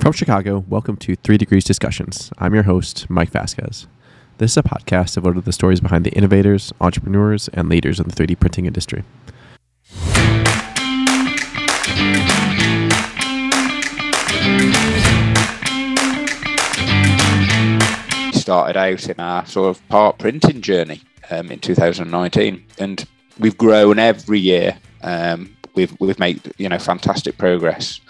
From Chicago, welcome to Three Degrees Discussions. I'm your host, Mike Vasquez. This is a podcast devoted to the stories behind the innovators, entrepreneurs, and leaders in the 3D printing industry. We started out in our sort of part printing journey um, in 2019, and we've grown every year. Um, we've we've made you know fantastic progress,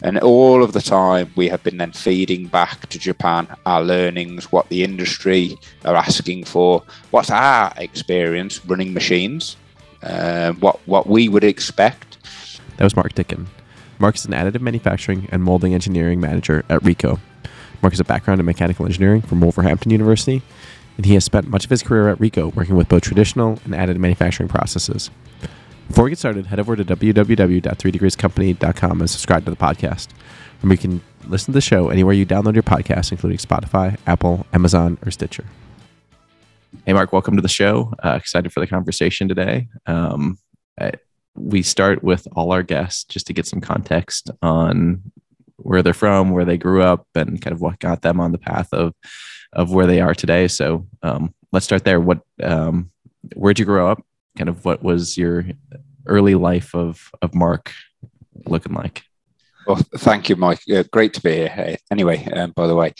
and all of the time we have been then feeding back to Japan our learnings, what the industry are asking for, what's our experience running machines, uh, what what we would expect. That was Mark Dicken. Mark is an additive manufacturing and molding engineering manager at Ricoh. Mark has a background in mechanical engineering from Wolverhampton University, and he has spent much of his career at Ricoh working with both traditional and additive manufacturing processes. Before we get started, head over to www.3degreescompany.com and subscribe to the podcast, where you can listen to the show anywhere you download your podcast, including Spotify, Apple, Amazon, or Stitcher. Hey, Mark, welcome to the show. Uh, excited for the conversation today. Um, I, we start with all our guests just to get some context on where they're from, where they grew up, and kind of what got them on the path of of where they are today. So um, let's start there. What um, where'd you grow up? Kind of what was your early life of of Mark looking like? Well, thank you, Mike. Uh, great to be here. Anyway, um, by the way,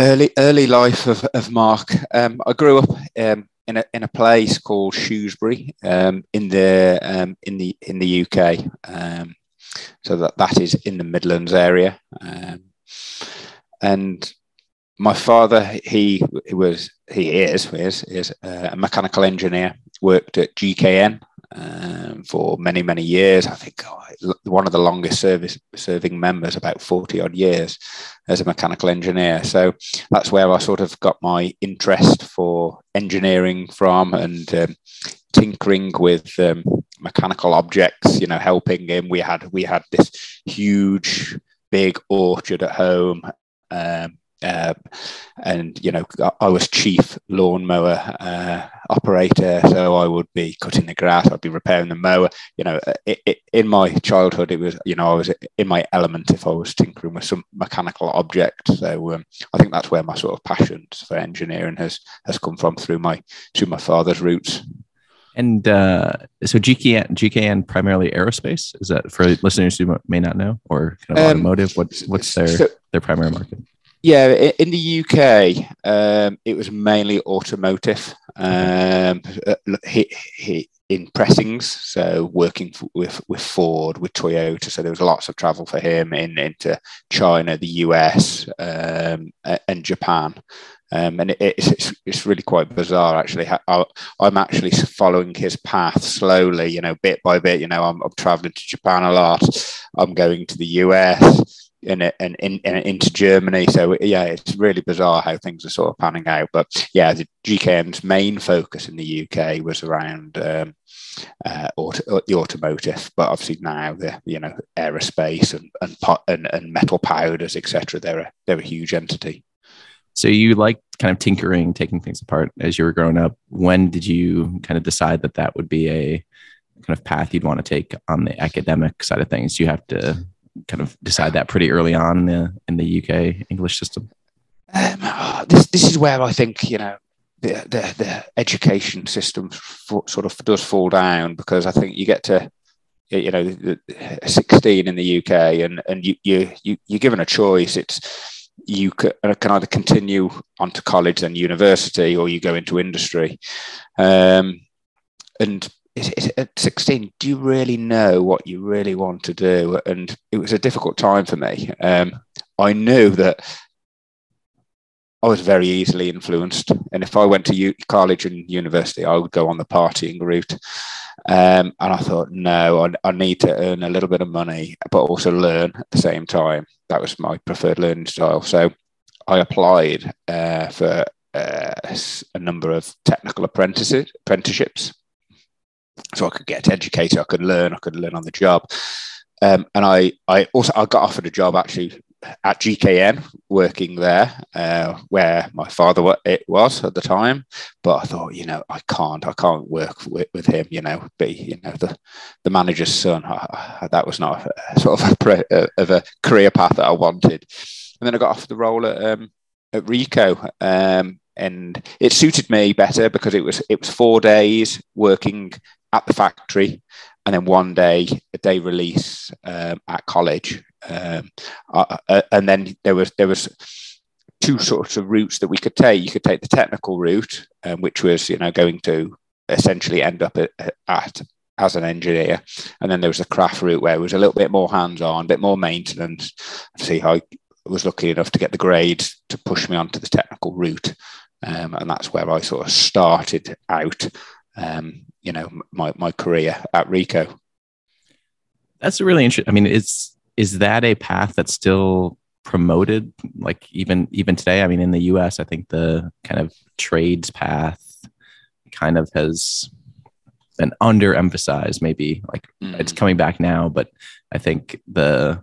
early early life of, of Mark. Um, I grew up um, in a in a place called Shrewsbury um, in the um, in the in the UK. Um, so that that is in the Midlands area. Um, and my father, he, he was, he is, is, is a mechanical engineer. Worked at GKN um, for many many years. I think oh, one of the longest service serving members, about forty odd years, as a mechanical engineer. So that's where I sort of got my interest for engineering from and um, tinkering with um, mechanical objects, you know, helping him. We had we had this huge big orchard at home. Um, uh, and you know, I was chief lawnmower uh, operator, so I would be cutting the grass, I'd be repairing the mower. You know, it, it, in my childhood, it was you know I was in my element if I was tinkering with some mechanical object. So um, I think that's where my sort of passion for engineering has has come from through my through my father's roots. And uh, so GKN, GKN primarily aerospace. Is that for listeners who may not know, or kind of um, automotive? What's what's their so, their primary market? Yeah, in the UK, um, it was mainly automotive. Um, he, he, in pressings, so working with with Ford, with Toyota. So there was lots of travel for him in into China, the US, um, and Japan. Um, and it, it's, it's really quite bizarre, actually. I, am actually following his path slowly, you know, bit by bit. You know, I'm, I'm traveling to Japan a lot. I'm going to the US and, and into Germany. So yeah, it's really bizarre how things are sort of panning out. But yeah, the GKN's main focus in the UK was around um, uh, auto, the automotive, but obviously now the you know aerospace and and, and, and metal powders, etc. They're a, they're a huge entity. So you like kind of tinkering, taking things apart as you were growing up. When did you kind of decide that that would be a kind of path you'd want to take on the academic side of things? You have to kind of decide that pretty early on in the in the UK English system. Um, this this is where I think you know the the, the education system sort of does fall down because I think you get to you know 16 in the UK and and you you, you you're given a choice. It's you can, uh, can either continue on to college and university or you go into industry. Um, and at 16, do you really know what you really want to do? And it was a difficult time for me. Um, I knew that I was very easily influenced. And if I went to u- college and university, I would go on the partying route. Um, and I thought, no, I, I, need to earn a little bit of money, but also learn at the same time. That was my preferred learning style. So I applied uh, for uh, a number of technical apprentices, apprenticeships. So I could get educated, I could learn, I could learn on the job. Um, and I, I also I got offered a job actually at GKN working there, uh, where my father it was at the time. But I thought, you know, I can't, I can't work with, with him. You know, be you know the the manager's son. I, I, that was not a, sort of a pre, of a career path that I wanted. And then I got off the role at um, at Ricoh. Um, and it suited me better because it was it was four days working at the factory and then one day a day release um, at college. Um, uh, uh, and then there was there was two sorts of routes that we could take. You could take the technical route um, which was you know going to essentially end up at, at as an engineer. And then there was the craft route where it was a little bit more hands-on a bit more maintenance. See how I was lucky enough to get the grades to push me onto the technical route. Um, and that's where I sort of started out um, you know my, my career at Ricoh. That's a really interesting. I mean, is is that a path that's still promoted? Like even even today, I mean, in the U.S., I think the kind of trades path kind of has been underemphasized. Maybe like mm. it's coming back now, but I think the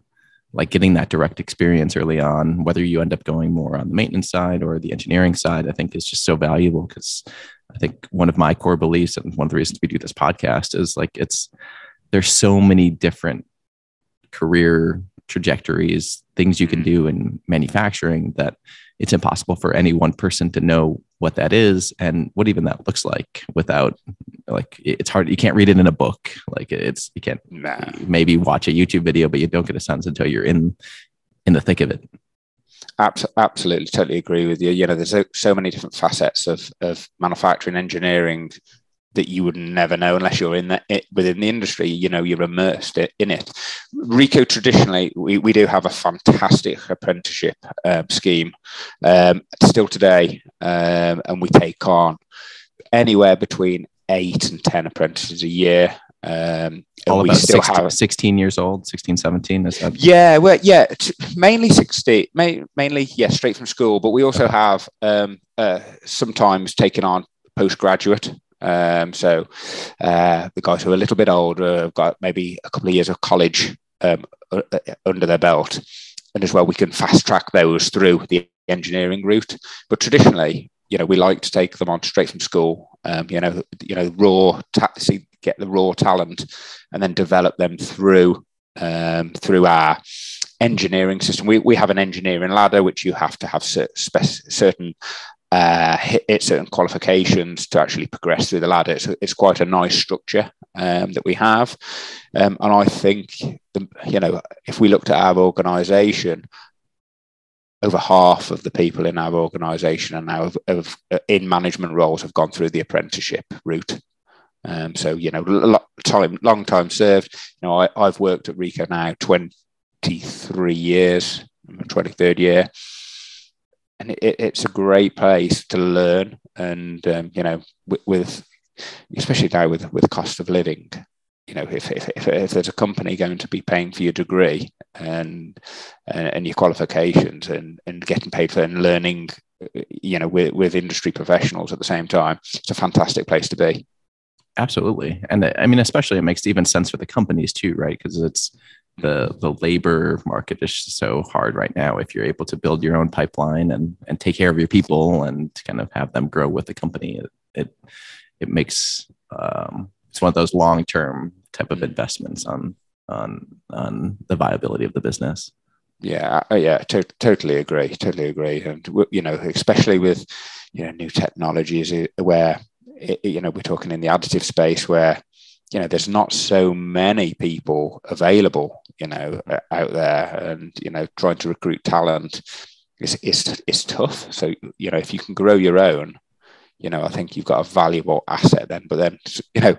like getting that direct experience early on, whether you end up going more on the maintenance side or the engineering side, I think is just so valuable because I think one of my core beliefs and one of the reasons we do this podcast is like it's there's so many different career trajectories, things you can mm-hmm. do in manufacturing that it's impossible for any one person to know what that is and what even that looks like without like it's hard you can't read it in a book. Like it's you can't nah. maybe watch a youtube video but you don't get a sense until you're in in the thick of it absolutely, totally agree with you. You know, there's so, many different facets of, of manufacturing engineering that you would never know unless you're in the, it, within the industry. You know, you're immersed in it. Ricoh traditionally, we, we do have a fantastic apprenticeship um, scheme um, still today, um, and we take on anywhere between eight and ten apprentices a year. Um, All we about still 16, have 16 years old, 16, 17. Is that? Yeah, well, yeah, t- mainly 60, ma- mainly, yeah, straight from school. But we also okay. have um, uh, sometimes taken on postgraduate. Um, so uh, the guys who are a little bit older have got maybe a couple of years of college um, uh, under their belt. And as well, we can fast track those through the engineering route. But traditionally, you know, we like to take them on straight from school. Um, you know, you know, raw. Ta- see, get the raw talent and then develop them through um, through our engineering system. We, we have an engineering ladder which you have to have certain uh, hit, certain qualifications to actually progress through the ladder. It's, it's quite a nice structure um, that we have, um, and I think the, you know if we looked at our organisation, over half of the people in our organisation are now of, of, in management roles have gone through the apprenticeship route. Um, so you know, time, long time served. You know, I, have worked at Ricoh now twenty three years, twenty third year, and it, it's a great place to learn. And um, you know, with, with, especially now with with cost of living, you know, if, if, if, if, there's a company going to be paying for your degree and and, and your qualifications and, and getting paid for and learning, you know, with, with industry professionals at the same time, it's a fantastic place to be. Absolutely. And I mean, especially it makes even sense for the companies too, right? Because it's the the labor market is so hard right now. If you're able to build your own pipeline and and take care of your people and kind of have them grow with the company, it it, it makes um, it's one of those long term type of mm. investments on on on the viability of the business. Yeah, yeah, to- totally agree, totally agree, and you know, especially with you know new technologies uh, where it, you know, we're talking in the additive space where, you know, there's not so many people available, you know, out there, and you know, trying to recruit talent is is is tough. So you know, if you can grow your own, you know, I think you've got a valuable asset then. But then, you know,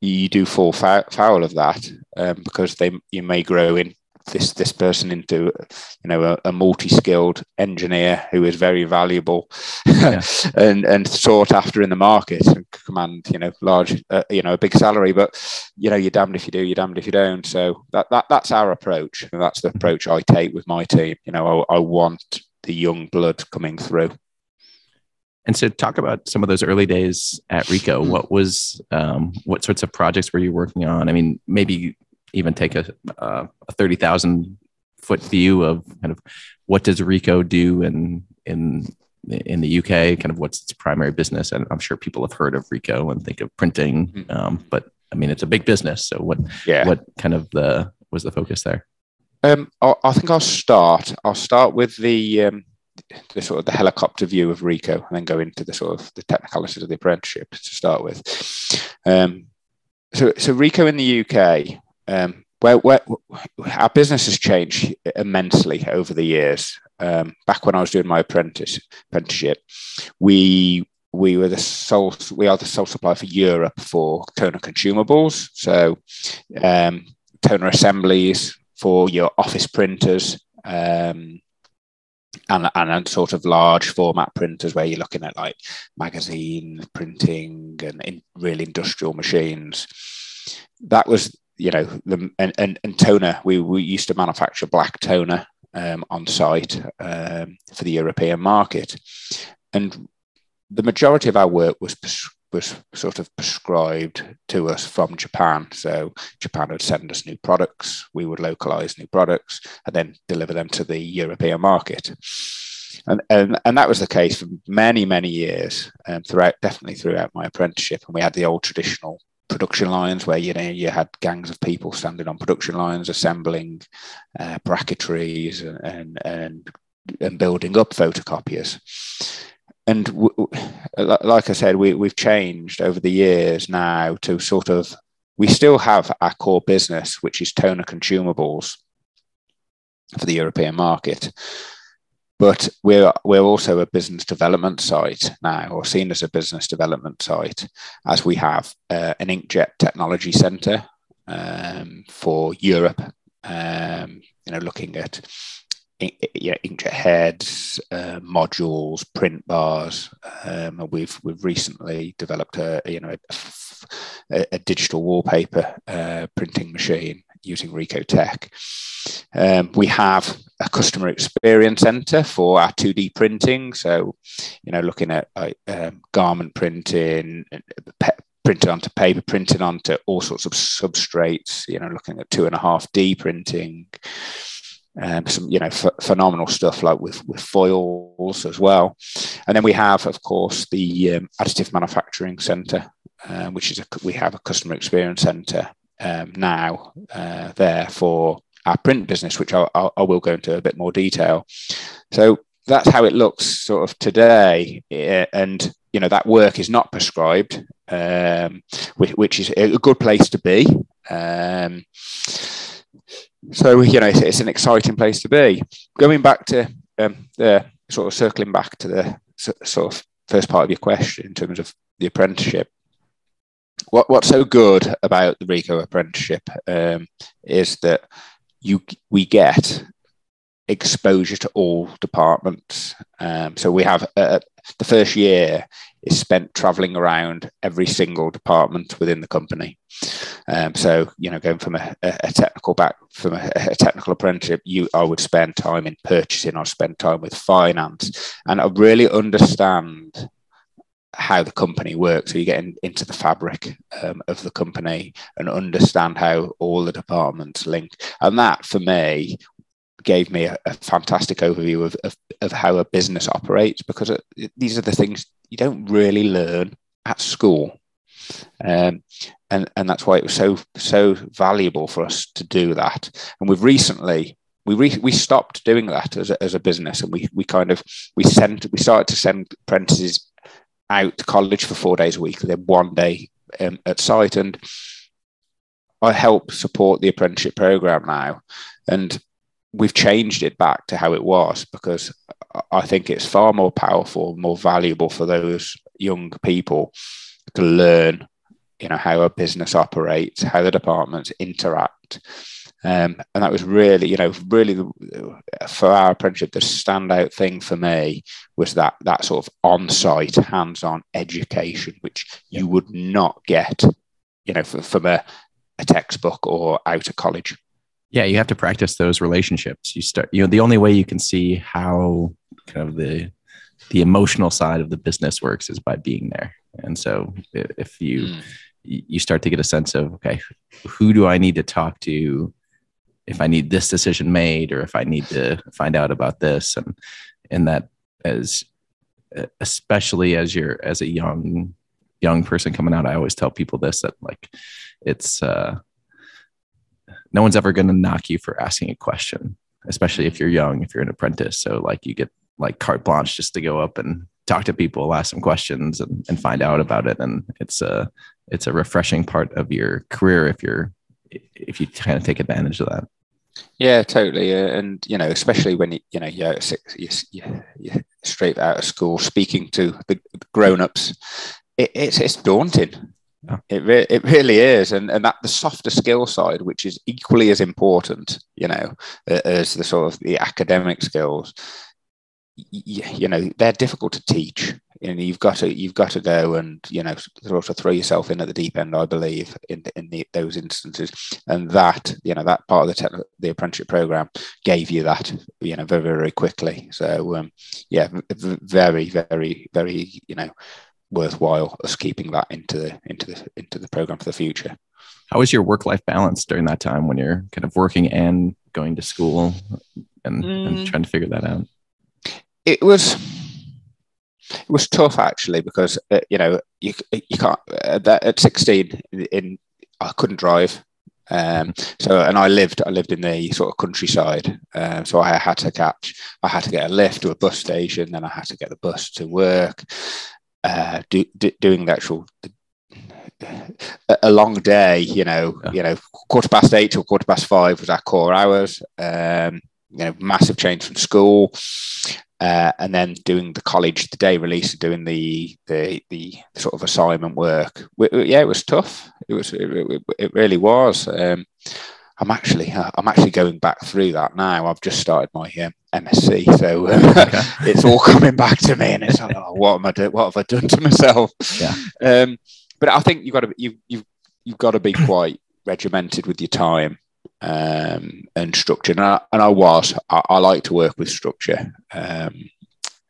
you do fall foul of that um, because they you may grow in this this person into you know a, a multi-skilled engineer who is very valuable yeah. and and sought after in the market and command you know large uh, you know a big salary. But you know you're damned if you do you're damned if you don't. So that, that that's our approach. And that's the mm-hmm. approach I take with my team. You know I, I want the young blood coming through and so, talk about some of those early days at Ricoh. Mm-hmm. What was, um, what sorts of projects were you working on? I mean, maybe even take a, uh, a 30,000 foot view of kind of what does Ricoh do in in in the UK, kind of what's its primary business. And I'm sure people have heard of Ricoh and think of printing, mm-hmm. um, but I mean, it's a big business. So what, yeah. what kind of the, was the focus there? Um, I, I think I'll start, I'll start with the, um, the sort of the helicopter view of Ricoh, and then go into the sort of the technicalities of the apprenticeship to start with. Um, so, so Ricoh in the UK, um, where, where our business has changed immensely over the years um, back when I was doing my apprentice apprenticeship, we we were the sole we are the sole supplier for Europe for toner consumables. So um, toner assemblies for your office printers. Um, and, and sort of large format printers where you're looking at like magazine printing and in real industrial machines. That was, you know, the and, and, and toner. We, we used to manufacture black toner um, on site um, for the European market. And the majority of our work was was sort of prescribed to us from Japan. So Japan would send us new products, we would localize new products, and then deliver them to the European market. And, and, and that was the case for many, many years, um, throughout, definitely throughout my apprenticeship. And we had the old traditional production lines where you know you had gangs of people standing on production lines assembling uh, bracketries and, and and building up photocopiers and w- like i said we, we've changed over the years now to sort of we still have our core business which is toner consumables for the european market but we're we're also a business development site now, or seen as a business development site, as we have uh, an inkjet technology centre um, for Europe. Um, you know, looking at yeah, inkjet heads, uh, modules, print bars. Um, we've we've recently developed a you know a, a digital wallpaper uh, printing machine using Ricoh Tech. Um, we have a customer experience center for our 2D printing. So, you know, looking at um, garment printing, pe- printed onto paper, printed onto all sorts of substrates, you know, looking at two and a half D printing. Um, some you know phenomenal stuff like with with foils as well, and then we have of course the um, additive manufacturing center, uh, which is a, we have a customer experience center um, now uh, there for our print business, which I, I, I, will go into a bit more detail. So that's how it looks sort of today, and you know that work is not prescribed, um, which, which, is a good place to be. Um, so you know it's, it's, an exciting place to be. Going back to um, the sort of circling back to the sort of first part of your question in terms of the apprenticeship what what's so good about the Ricoh apprenticeship um, is that you we get exposure to all departments. Um, so we have uh, the first year is spent traveling around every single department within the company. Um, so you know, going from a, a technical back from a, a, technical apprenticeship, you I would spend time in purchasing, I spend time with finance, and I really understand how the company works. So you get in, into the fabric um, of the company and understand how all the departments link. And that, for me, gave me a, a fantastic overview of, of, of, how a business operates because it, these are the things you don't really learn at school. Um, and, and that's why it was so so valuable for us to do that. And we've recently we re- we stopped doing that as a, as a business, and we we kind of we sent we started to send apprentices out to college for four days a week, then one day um, at site. And I help support the apprenticeship program now. And we've changed it back to how it was because I think it's far more powerful, more valuable for those young people to learn, you know, how a business operates, how the departments interact, um, and that was really, you know, really for our apprenticeship, the standout thing for me was that that sort of on-site, hands-on education, which you would not get, you know, from a, a textbook or out of college. Yeah, you have to practice those relationships. You start, you know, the only way you can see how kind of the the emotional side of the business works is by being there. And so if you mm. you start to get a sense of okay, who do I need to talk to if I need this decision made or if I need to find out about this and and that as especially as you're as a young young person coming out, I always tell people this that like it's uh no one's ever going to knock you for asking a question, especially if you're young, if you're an apprentice. So like you get like carte blanche just to go up and talk to people, ask some questions and, and find out about it. And it's a, it's a refreshing part of your career if you're, if you kind of take advantage of that. Yeah, totally. Uh, and, you know, especially when, you, know, you're, six, you're, you're straight out of school speaking to the grown-ups, it, it's, it's daunting. It, re- it really is. And, and that the softer skill side, which is equally as important, you know, as the sort of the academic skills, you, you know, they're difficult to teach and you've got to you've got to go and you know sort of throw yourself in at the deep end i believe in in the, those instances and that you know that part of the the apprenticeship program gave you that you know very very quickly so um, yeah very very very you know worthwhile us keeping that into the into the into the program for the future how was your work life balance during that time when you're kind of working and going to school and, mm. and trying to figure that out it was it was tough actually because uh, you know you you can't uh, that at 16 in I couldn't drive um, so and I lived I lived in the sort of countryside uh, so I had to catch I had to get a lift to a bus station then I had to get the bus to work uh, do, do, doing the actual a long day you know yeah. you know quarter past eight to quarter past five was our core hours um, you know massive change from school uh, and then doing the college the day release doing the, the the sort of assignment work. Yeah it was tough. It was it, it really was. Um, I'm actually I'm actually going back through that now. I've just started my um, MSc so uh, okay. it's all coming back to me and it's like oh, what am I doing what have I done to myself yeah um, but I think you've got to you you've you've got to be quite regimented with your time um, and structure. And I, and I was, I, I, like to work with structure. Um,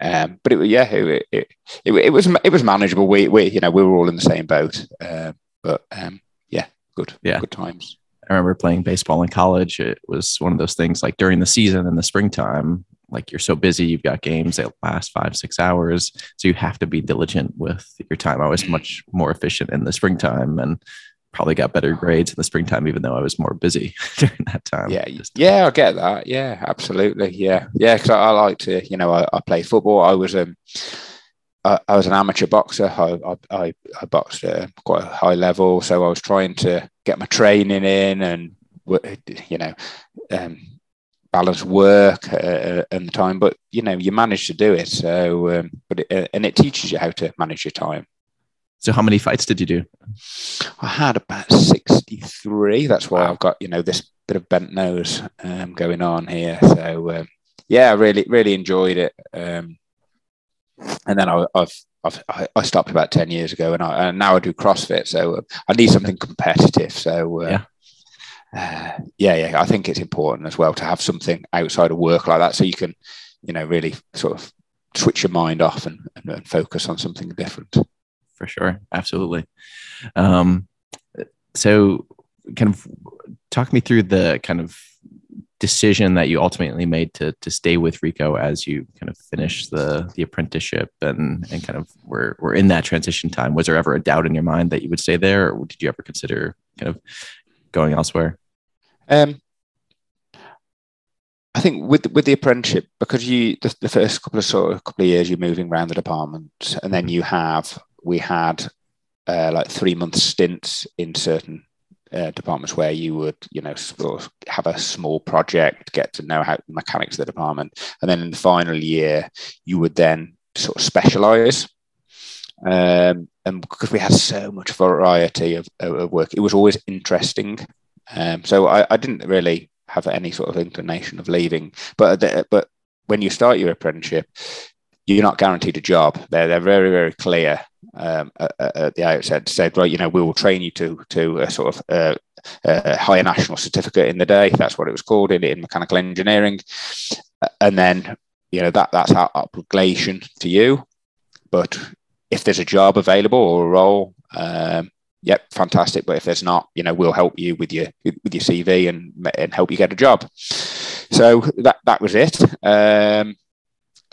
um, but it, yeah, it, it, it, it, was it was manageable. We, we you know we were all in the same boat. Uh, but um, yeah, good, yeah, good times. I remember playing baseball in college. It was one of those things like during the season in the springtime, like you're so busy, you've got games that last five, six hours. So you have to be diligent with your time. I was much more efficient in the springtime and probably got better grades in the springtime, even though I was more busy during that time. Yeah, yeah, I get that. Yeah, absolutely. Yeah, yeah, because I, I, like to, you know, I, I play football. I was um, I, I was an amateur boxer. I I, I boxed at quite a high level, so I was trying to get my training in and you know. Um, balance work uh, uh, and the time but you know you manage to do it so um, but it, uh, and it teaches you how to manage your time so how many fights did you do? I had about 63. That's why I've got, you know, this bit of bent nose um, going on here. So um, yeah, I really, really enjoyed it. Um, and then I, have I've, I stopped about 10 years ago and, I, and now I do CrossFit. So uh, I need something competitive. So uh, yeah. Uh, yeah, yeah, I think it's important as well to have something outside of work like that, so you can, you know, really sort of switch your mind off and, and, and focus on something different for sure. Absolutely. Um, so, kind of talk me through the kind of decision that you ultimately made to to stay with Ricoh as you kind of finish the the apprenticeship and and kind of were were in that transition time. Was there ever a doubt in your mind that you would stay there, or did you ever consider kind of going elsewhere? Um, I think with with the apprenticeship, because you the, the, first couple of sort of couple of years you're moving around the department, and then you have we had uh, like three month stints in certain uh, departments where you would, you know, sort of have a small project, get to know how the mechanics of the department, and then in the final year, you would then sort of specialize. Um, and because we had so much variety of, of work, it was always interesting. Um, so I, I, didn't really have any sort of inclination of leaving. But the, but when you start your apprenticeship, you're not guaranteed a job. They're they're very very clear um, at, at, the outset. Said right, you know, we will train you to to a sort of uh, a higher national certificate in the day. That's what it was called in, in mechanical engineering, and then you know that that's our obligation to you. But if there's a job available or a role, um, yep, fantastic. But if there's not, you know, we'll help you with your with your CV and and help you get a job. So that that was it. Um,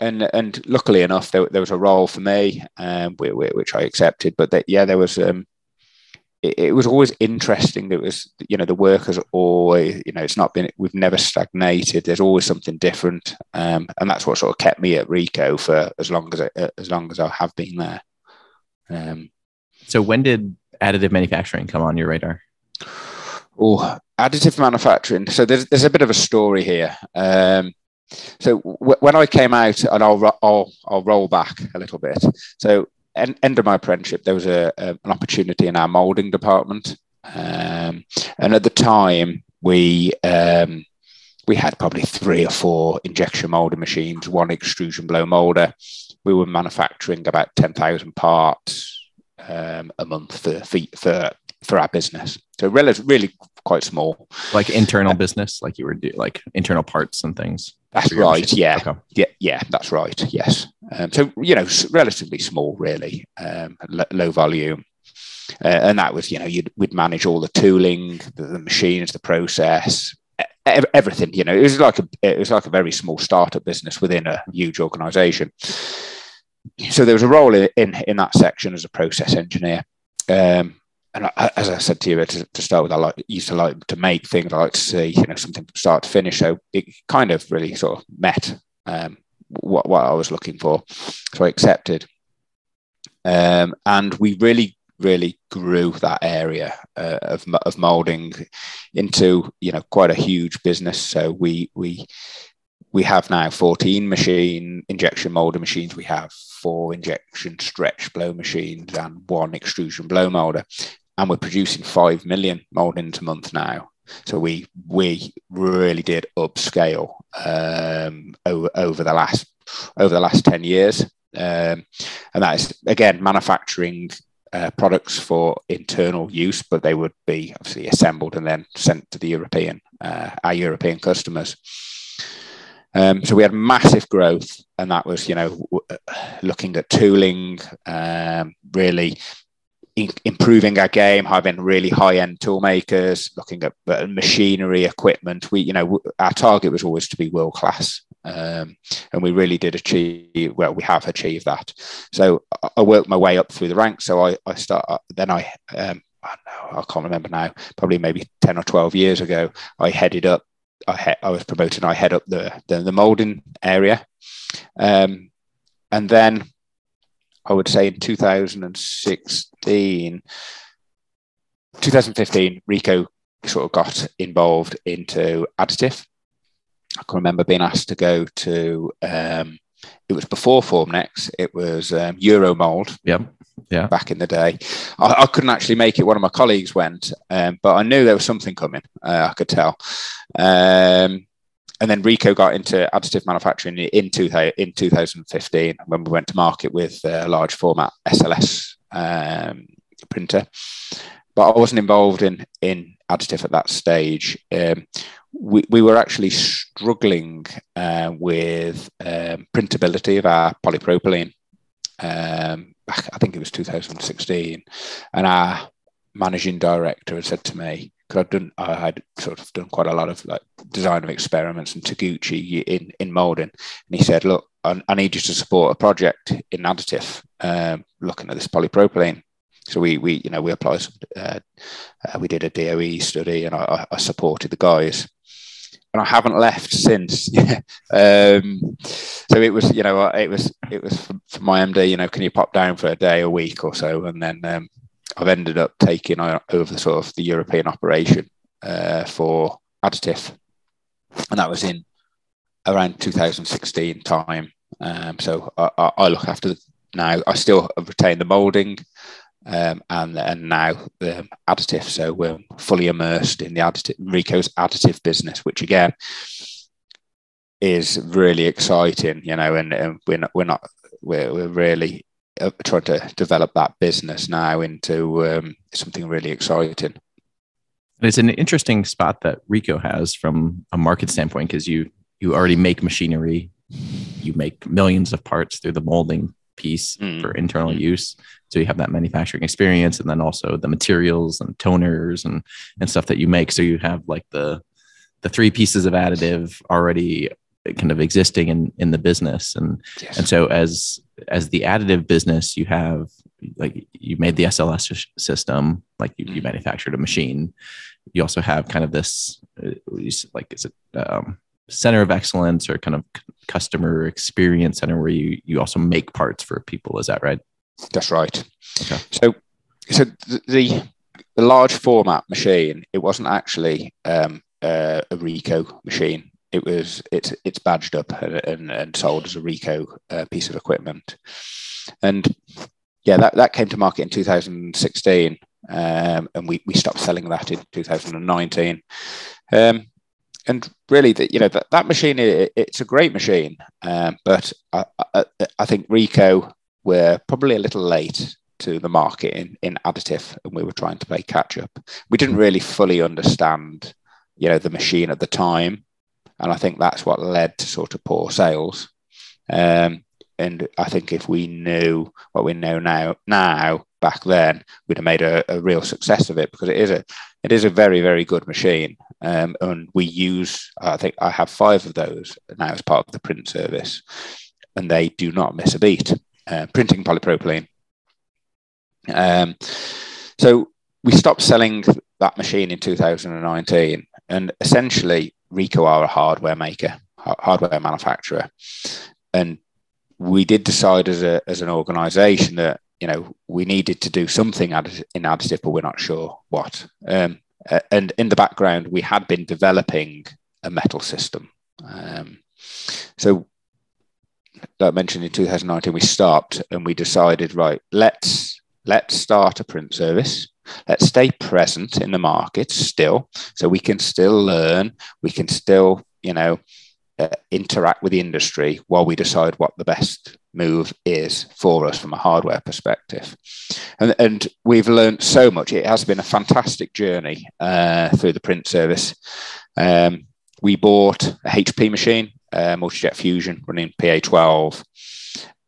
and and luckily enough, there, there was a role for me, um, which I accepted. But that, yeah, there was um, it, it, was always interesting. There was you know the work has always you know it's not been we've never stagnated. There's always something different, um, and that's what sort of kept me at Ricoh for as long as I, as long as I have been there. Um, so when did additive manufacturing come on your radar? Oh, additive manufacturing. So there's there's a bit of a story here. Um, so w- when I came out, and I'll, I'll I'll roll back a little bit. So en- end of my apprenticeship, there was a, a, an opportunity in our molding department, um, and at the time we um, we had probably three or four injection molding machines, one extrusion blow molder. We were manufacturing about ten thousand parts um, a month for, for for for our business. So really, really quite small. Like internal business, like you were do, like internal parts and things. That's right. Yeah. Okay. Yeah. Yeah. That's right. Yes. Um, so you know, relatively small, really, um, l- low volume, uh, and that was you know you'd we'd manage all the tooling, the, the machines, the process, everything. You know, it was like a it was like a very small startup business within a huge organisation. So there was a role in in, in that section as a process engineer. Um, and I, as I said to you to, to, start with, I like used to like to make things. I like to see you know something from start to finish. So it kind of really sort of met um, what what I was looking for. So I accepted, um, and we really really grew that area uh, of of molding into you know quite a huge business. So we we we have now 14 machine injection molder machines. We have four injection stretch blow machines and one extrusion blow molder and we're producing five million moldings a month now. So we we really did upscale um, over, over the last over the last ten years, um, and that is again manufacturing uh, products for internal use, but they would be obviously assembled and then sent to the European uh, our European customers. Um, so we had massive growth, and that was you know looking at tooling, um, really improving our game, having really high end tool makers, looking at machinery, equipment. We, you know, our target was always to be world class, um, and we really did achieve. Well, we have achieved that. So I worked my way up through the ranks. So I, I start then I. Um, I, know, I can't remember now. Probably maybe ten or twelve years ago, I headed up. I, he, I was promoted. I head up the the, the molding area, um, and then I would say in 2016, 2015, Ricoh sort of got involved into additive. I can remember being asked to go to, um, it was before Formnext, it was um, Euromold. Yeah. Yeah. Back in the day. I, I, couldn't actually make it. One of my colleagues went, um, but I knew there was something coming. Uh, I could tell. Um, and then Ricoh got into additive manufacturing in, two, in 2015 when we went to market with a large format SLS um, printer. But I wasn't involved in, in additive at that stage. Um, we, we were actually struggling uh, with um, printability of our polypropylene. Um, back, I think it was 2016. And our managing director had said to me, because I'd done, I had sort of done quite a lot of like design of experiments and Taguchi in in molding, and he said, "Look, I, I need you to support a project in additive, um, looking at this polypropylene." So we we you know we applied, some, uh, uh, we did a DOE study, and I, I, supported the guys, and I haven't left since. um, so it was you know it was it was for, my MD. You know, can you pop down for a day, a week or so, and then um, I've ended up taking over sort of the European operation uh, for additive, and that was in around 2016 time. Um, so I, I, look after now. I still retain the molding, um, and and now the additive. So we're fully immersed in the additive Ricoh's additive business, which again is really exciting. You know, and, and we're not we're not we're, we're really uh, trying to develop that business now into um, something really exciting. It's an interesting spot that Ricoh has from a market standpoint because you you already make machinery, you make millions of parts through the molding piece Mm. for internal Mm. use. So you have that manufacturing experience, and then also the materials and toners and and stuff that you make. So you have like the the three pieces of additive already kind of existing in in the business and Yes. and so as as the additive business you have like you made the sls system like you, you Mhm. manufactured a machine you also have kind of this uh, like is it um, center of excellence or kind of customer experience center where you you also make parts for people is that right That's right. Okay. So, so the the large format machine, it wasn't actually um, uh, a Ricoh machine. It was it's it's badged up and, and, and sold as a Ricoh uh, piece of equipment, and yeah, that, that came to market in 2016, um, and we, we stopped selling that in 2019. Um, and really, that you know that, that machine it, it's a great machine, um, but I, I, I think Ricoh were probably a little late to the market in, in additive and we were trying to play catch up. We didn't really fully understand, you know, the machine at the time. And I think that's what led to sort of poor sales. Um, and I think if we knew what we know now, now back then, we'd have made a, a real success of it because it is a it is a very very good machine. Um, and we use I think I have five of those now as part of the print service, and they do not miss a beat. Uh, printing polypropylene. Um, so we stopped selling that machine in 2019, and essentially Ricoh are a hardware maker, hardware manufacturer, and we did decide as a as an organisation that you know we needed to do something in additive, but we're not sure what. Um, and in the background, we had been developing a metal system. Um, so like mentioned in 2019, we stopped and we decided, right, let's let's start a print service. Let's stay present in the market still, so we can still learn. We can still, you know, uh, interact with the industry while we decide what the best move is for us from a hardware perspective. And, and we've learned so much. It has been a fantastic journey uh, through the print service. Um, we bought a HP machine, uh, Multijet Fusion running PA12.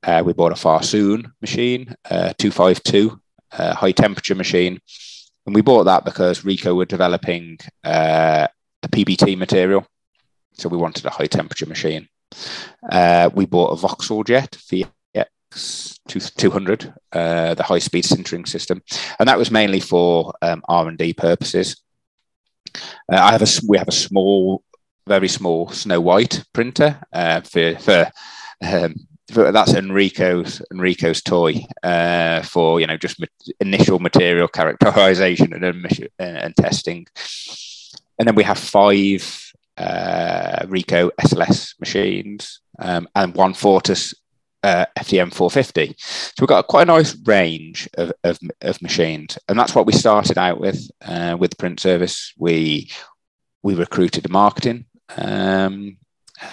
Uh, we bought a Farsoon machine, uh, 252, uh, high temperature machine. And we bought that because Ricoh were developing uh, a PBT material. So we wanted a high temperature machine. Uh, we bought a voxeljet VX 200, uh, the high speed sintering system. And that was mainly for um, R&D purposes. Uh, I have a, we have a small, very small Snow White printer uh, for, for um, that's Enrico's Enrico's toy uh, for you know just ma- initial material characterization and, admission- and testing, and then we have five uh, Ricoh SLS machines um, and one Fortus uh, FDM 450. So we've got quite a nice range of, of, of machines, and that's what we started out with uh, with the print service. We we recruited a marketing um,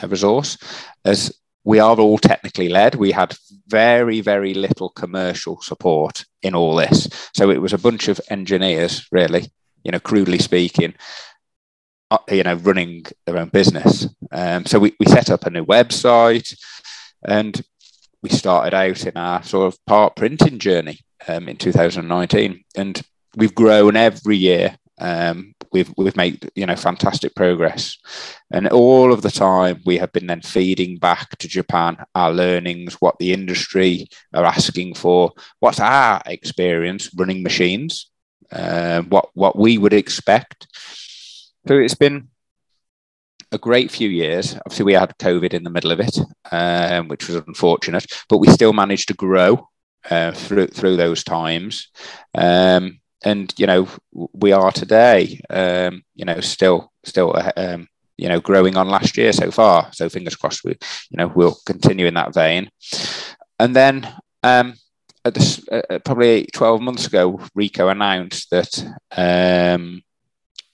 resource as we are all technically led. We had very, very little commercial support in all this. So it was a bunch of engineers, really, you know, crudely speaking, uh, you know, running their own business. Um, so we, we set up a new website and we started out in our sort of part printing journey um, in 2019. And we've grown every year. Um, we've we've made you know fantastic progress, and all of the time we have been then feeding back to Japan our learnings, what the industry are asking for, what's our experience running machines, uh, what what we would expect. So it's been a great few years. Obviously, we had COVID in the middle of it, um, which was unfortunate, but we still managed to grow uh, through through those times. Um, and you know we are today um, you know still still um, you know growing on last year so far. So fingers crossed we you know we'll continue in that vein. And then um, at this, uh, probably 12 months ago Ricoh announced that um,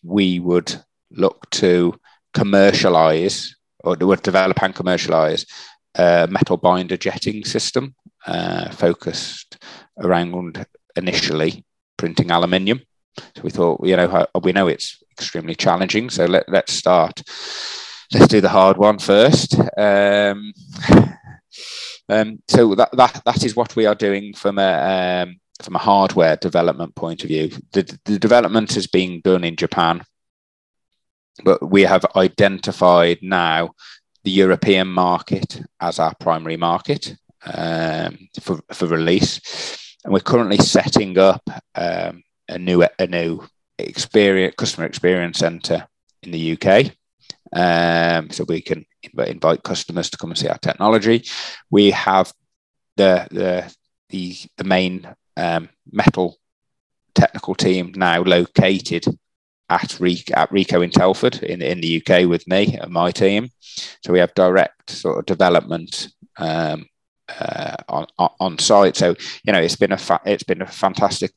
we would look to commercialize or would develop and commercialize a metal binder jetting system uh, focused around initially printing aluminium. So we thought, you know, we know it's extremely challenging. So let, let's start. Let's do the hard one first. Um, Um, so that, that that is what we are doing from a um, from a hardware development point of view. The, the development is being done in Japan, but we have identified now the European market as our primary market um, for, for release. And we're currently setting up um, a new a new experience customer experience center in the UK. Um, so we can invite, customers to come and see our technology. We have the the the, the main um, metal technical team now located at Ricoh, at Ricoh in Telford in, in the UK with me and my team. So we have direct sort of development um, uh, on, on site. So you know it's been a fa- it's been a fantastic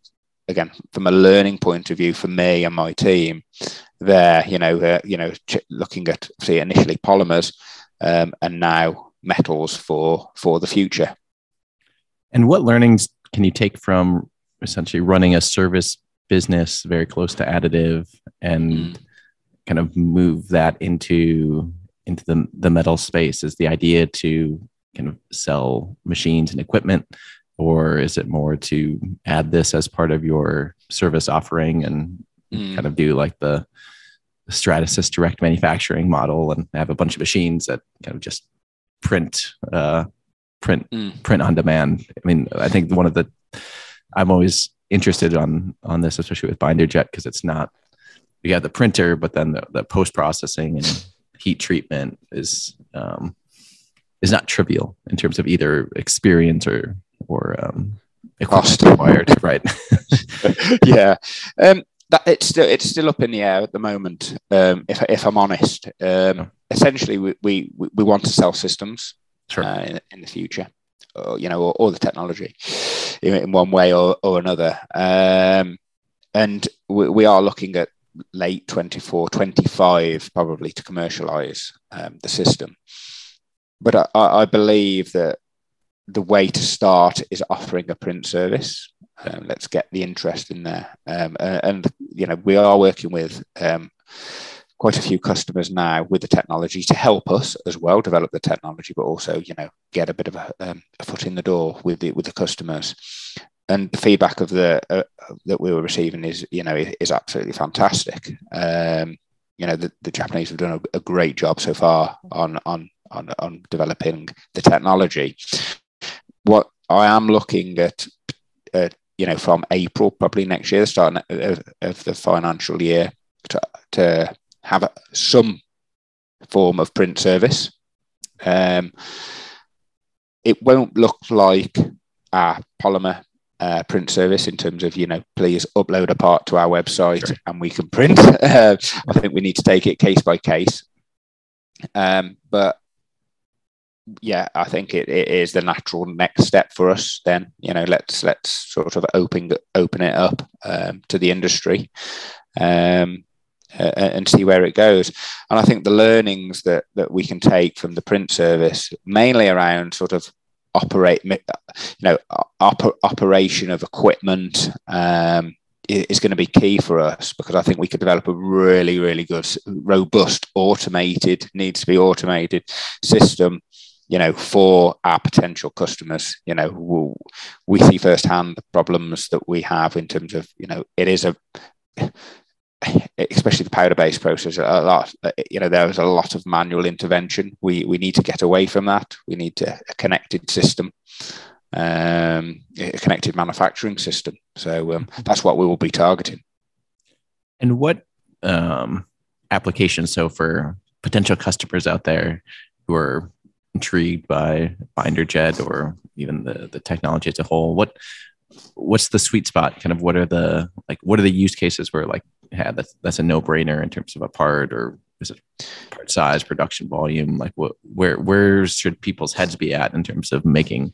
again from a learning point of view for me and my team. There, you know, uh, you know, ch- looking at say initially polymers um, and now metals for for the future. And what learnings can you take from essentially running a service business very close to additive and mm. kind of move that into into the, the metal space is the idea to kind of sell machines and equipment or is it more to add this as part of your service offering and mm. kind of do like the Stratasys direct manufacturing model and have a bunch of machines that kind of just print uh, print mm. print on demand. I mean, I think one of the I'm always interested on on this, especially with BinderJet, because it's not you have the printer, but then the, the post processing and heat treatment is um, is not trivial in terms of either experience or or um, cost required, right? yeah, um, that it's still it's still up in the air at the moment. Um, if if I'm honest, um, essentially we, we we want to sell systems sure. uh, in, in the future or, you know, or, or the technology in, in, one way or, or another. Um, and we, we, are looking at late 24, 25 probably to commercialize um, the system. But I, I, believe that the way to start is offering a print service. Um, let's get the interest in there. Um, and, you know, we are working with um, quite a few customers now with the technology to help us as well develop the technology, but also you know get a bit of a, um, a foot in the door with the with the customers. And the feedback of the uh, that we were receiving is you know is absolutely fantastic. Um, you know the, the Japanese have done a, a, great job so far on on on on developing the technology. What I am looking at, uh, you know, from April probably next year, starting of, of the financial year, to, to have some form of print service. Um, it won't look like a polymer uh, print service in terms of you know please upload a part to our website sure. and we can print. Uh, I think we need to take it case by case. Um, but yeah, I think it, it is the natural next step for us. Then you know let's let's sort of open open it up um, to the industry. Um, uh, and see where it goes. And I think the learnings that that we can take from the print service, mainly around sort of operate, you know, op- operation of equipment. Um, is going to be key for us because I think we could develop a really, really good, robust, automated, needs to be automated system you know, for our potential customers. You know, we'll, we see firsthand the problems that we have in terms of, you know, it is a especially the powder based process a lot you know there is a lot of manual intervention. We we need to get away from that. We need to, a connected system um, a connected manufacturing system. So um, that's what we will be targeting. And what um, applications so for potential customers out there who are intrigued by BinderJet or even the the technology as a whole? What what's the sweet spot? Kind of what are the like what are the use cases where like yeah that's that's a no-brainer in terms of a part or is it part size production volume? Like what where where should people's heads be at in terms of making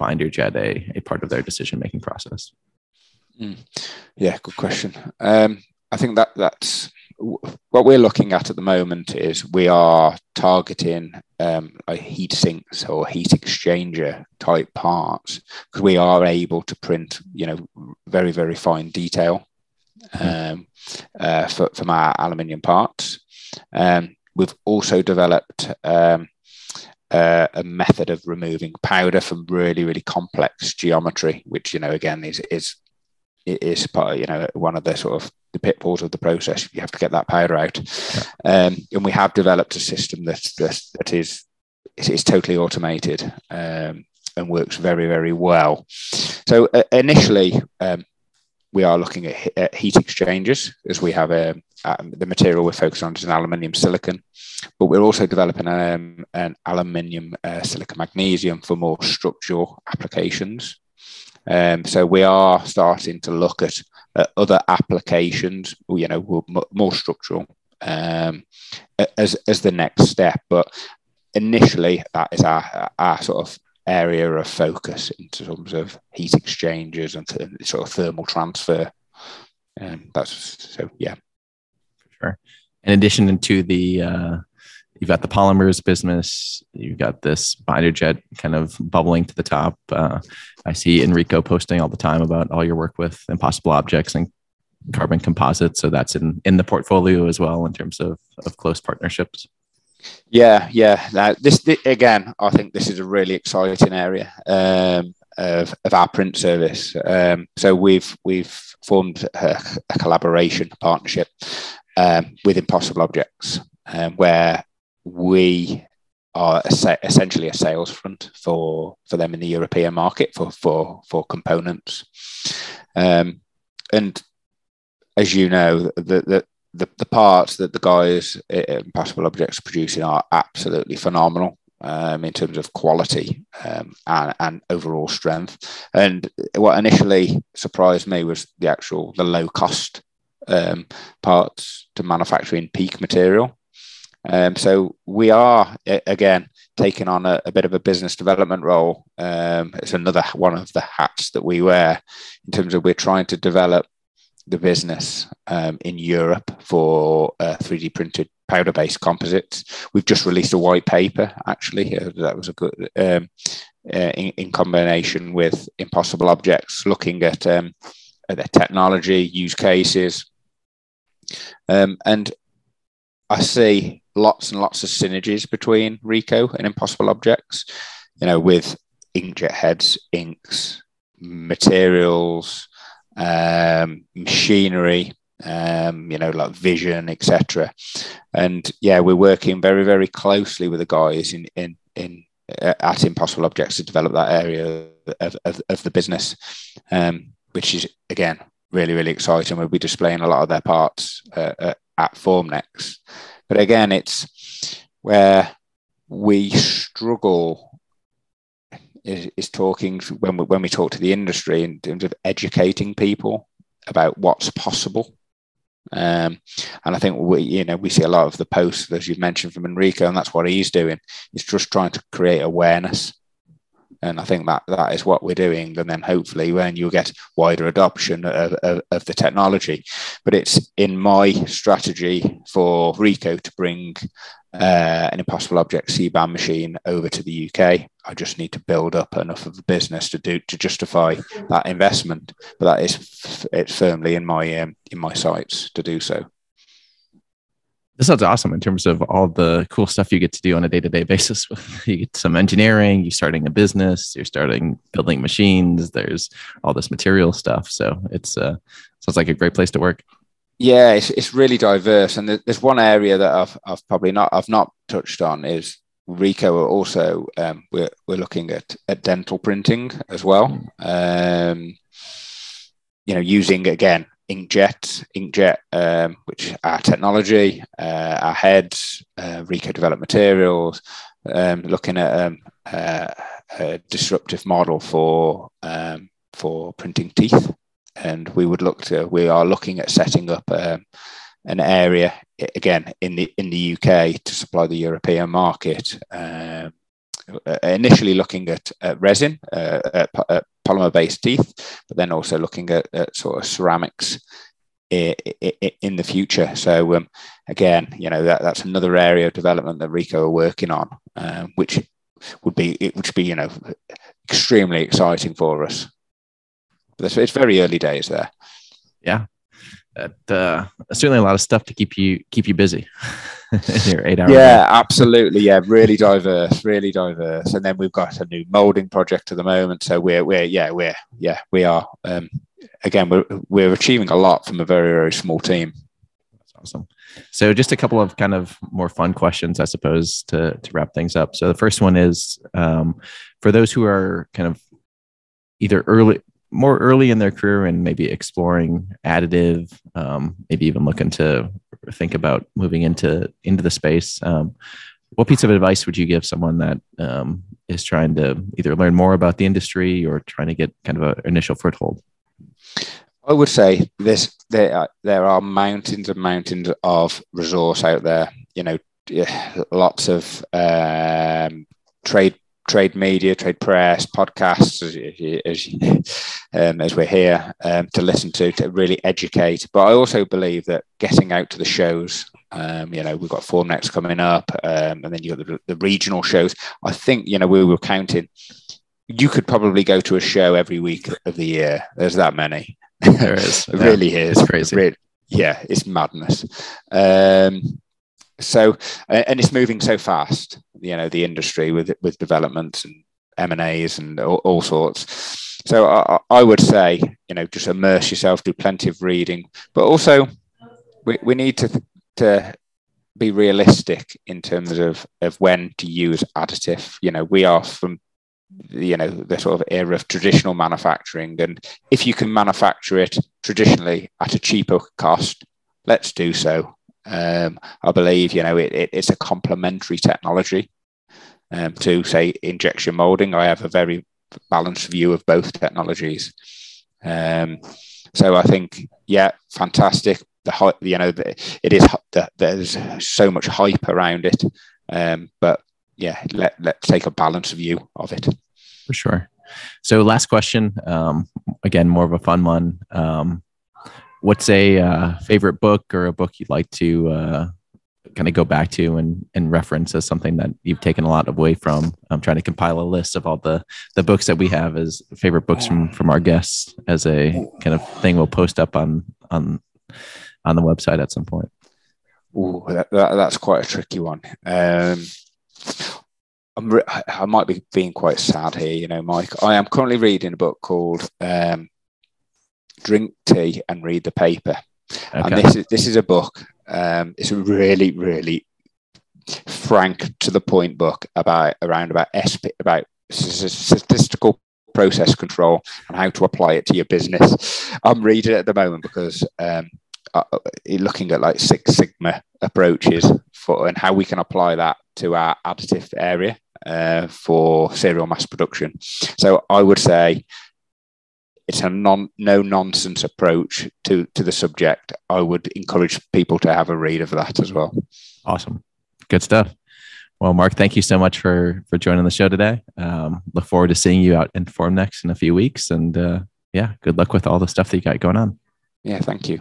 BinderJet a, a part of their decision making process? Mm. yeah good question. Um, i think that that's what we're looking at at the moment is we are targeting um, like heat sinks or heat exchanger type parts because we are able to print, you know, very very fine detail um, uh, for, from our aluminium parts. Um, we've also developed um, uh, a method of removing powder from really really complex geometry, which you know again is is is part of, you know one of the sort of the pitfalls of the process. You have to get that powder out, yeah. um, and we have developed a system that that, that is is totally automated um, and works very very well. So uh, initially. Um, we are looking at, at, heat exchangers as we have a, um, um, the material we're focused on is an aluminium silicon, but we're also developing um, an aluminium uh, silicon magnesium for more structural applications. Um, so we are starting to look at other applications, you know, more structural um, as as the next step. But initially, that is our our sort of area of focus in terms of heat exchangers and th- sort of thermal transfer. And that's so yeah. Sure. In addition to the uh, you've got the polymers business, you've got this binder jet kind of bubbling to the top. Uh, I see Enrico posting all the time about all your work with impossible objects and carbon composites. So that's in in the portfolio as well in terms of of close partnerships. Yeah, yeah. Now this, again, I think this is a really exciting area. Um, of, of our print service. Um, so we've we've formed a, a collaboration a partnership um, with Impossible Objects, um, where we are essentially a sales front for for them in the European market for for for components. Um, and as you know, the, the the, the parts that the guys at Impossible Objects are producing are absolutely phenomenal. Um, in terms of quality um, and, and, overall strength. And what initially surprised me was the actual the low cost um, parts to manufacturing PEEK material. Um, so we are again taking on a, a, bit of a business development role. Um, it's another one of the hats that we wear in terms of we're trying to develop the business um, in Europe for uh, 3D printed powder based composites. We've just released a white paper, actually. Uh, that was a good, um, uh, in, in, combination with Impossible Objects, looking at, um, at their technology, use cases. Um, and I see lots and lots of synergies between Ricoh and Impossible Objects, you know, with inkjet heads, inks, materials, um, machinery, um, you know, like vision, etc. And yeah, we're working very, very closely with the guys in in in uh, at Impossible Objects to develop that area of, of, of the business, um, which is again really, really exciting. We'll be displaying a lot of their parts uh, uh at Formnext, but again, it's where we struggle is, is talking when we, when we talk to the industry in terms of educating people about what's possible. Um, and I think we, you know, we see a lot of the posts, as you've mentioned from Enrico, and that's what he's doing. He's just trying to create awareness and I think that that is what we're doing. And then hopefully, when you'll get wider adoption of, of, of, the technology. But it's in my strategy for Ricoh to bring uh, an impossible object CBAM machine over to the UK. I just need to build up enough of a business to do to justify that investment. But that is it's firmly in my um, in my sights to do so this sounds awesome in terms of all the cool stuff you get to do on a day-to-day basis. You get some engineering you're starting a business you're starting building machines there's all this material stuff. So it's uh sounds like a great place to work. Yeah it's, it's really diverse. And there's one area that i've, I've probably not i've not touched on is Ricoh also um, we're, we're looking at, at dental printing as well. Um, you know using again inkjet, inkjet, um, which our technology, uh, our heads, uh, Ricoh developed materials, um, looking at um, uh, a disruptive model for um, for printing teeth, and we would look to we are looking at setting up um, an area again in the in the UK to supply the European market. Um, uh, initially looking at, at resin, uh, at, at polymer based teeth, but then also looking at, at sort of ceramics in the future. So um, again, you know that that's another area of development that Ricoh are working on, um, which would be it would be you know extremely exciting for us. But it's very early days there. Yeah, uh, certainly a lot of stuff to keep you keep you busy. your eight hour. Yeah, absolutely. Yeah, really diverse, really diverse. And then we've got a new molding project at the moment. So we're we're yeah we're yeah we are um, again we're we're achieving a lot from a very very small team. That's awesome. So just a couple of kind of more fun questions, I suppose, to to wrap things up. So the first one is um, for those who are kind of either early more early in their career and maybe exploring additive, um, maybe even looking to think about moving into into the space. Um, what piece of advice would you give someone that um, is trying to either learn more about the industry or trying to get kind of an initial foothold? I would say this: there are, there are mountains and mountains of resource out there. You know, lots of um, trade trade media, trade press, podcasts, as, um, as we're here um, to listen to, to really educate. But I also believe that getting out to the shows, um, you know, we've got Formnext coming up, um, and then you've got the, the, regional shows. I think, you know, we were counting. You could probably go to a show every week of the year. There's that many. There is. it really is. It's crazy. Really, yeah, it's madness. Um, so and it's moving so fast you know the industry with with developments and M and A's and all, sorts. So I, I, would say you know just immerse yourself, do plenty of reading, but also we, we need to to be realistic in terms of of when to use additive. You know we are from you know the sort of era of traditional manufacturing, and if you can manufacture it traditionally at a cheaper cost, let's do so. Um, I believe you know it, it, it's a complementary technology um, to say injection molding. I have a very balanced view of both technologies. Um, so I think yeah, fantastic. The you know, the, it is the, there's so much hype around it, um, but yeah, let let's take a balanced view of it. For sure. So last question, um, again, more of a fun one. What's a uh, favorite book or a book you'd like to uh, kind of go back to and, and reference as something that you've taken a lot away from? I'm trying to compile a list of all the the books that we have as favorite books from from our guests as a kind of thing we'll post up on on on the website at some point. Oh, that, that, that's quite a tricky one. Um, I'm re- I might be being quite sad here, you know, Mike. I am currently reading a book called um, drink tea and read the paper. Okay. And this is this is a book. Um, it's a really really frank to the point book about around about SP, about statistical process control and how to apply it to your business. I'm reading it at the moment because um, uh, uh looking at like Six Sigma approaches for and how we can apply that to our additive area uh, for serial mass production. So I would say it's a non no nonsense approach to to the subject. I would encourage people to have a read of that as well. Awesome, good stuff. Well, Mark, thank you so much for for joining the show today. Um, look forward to seeing you out in Formnext in a few weeks, and uh, yeah, good luck with all the stuff that you got going on. Yeah, thank you.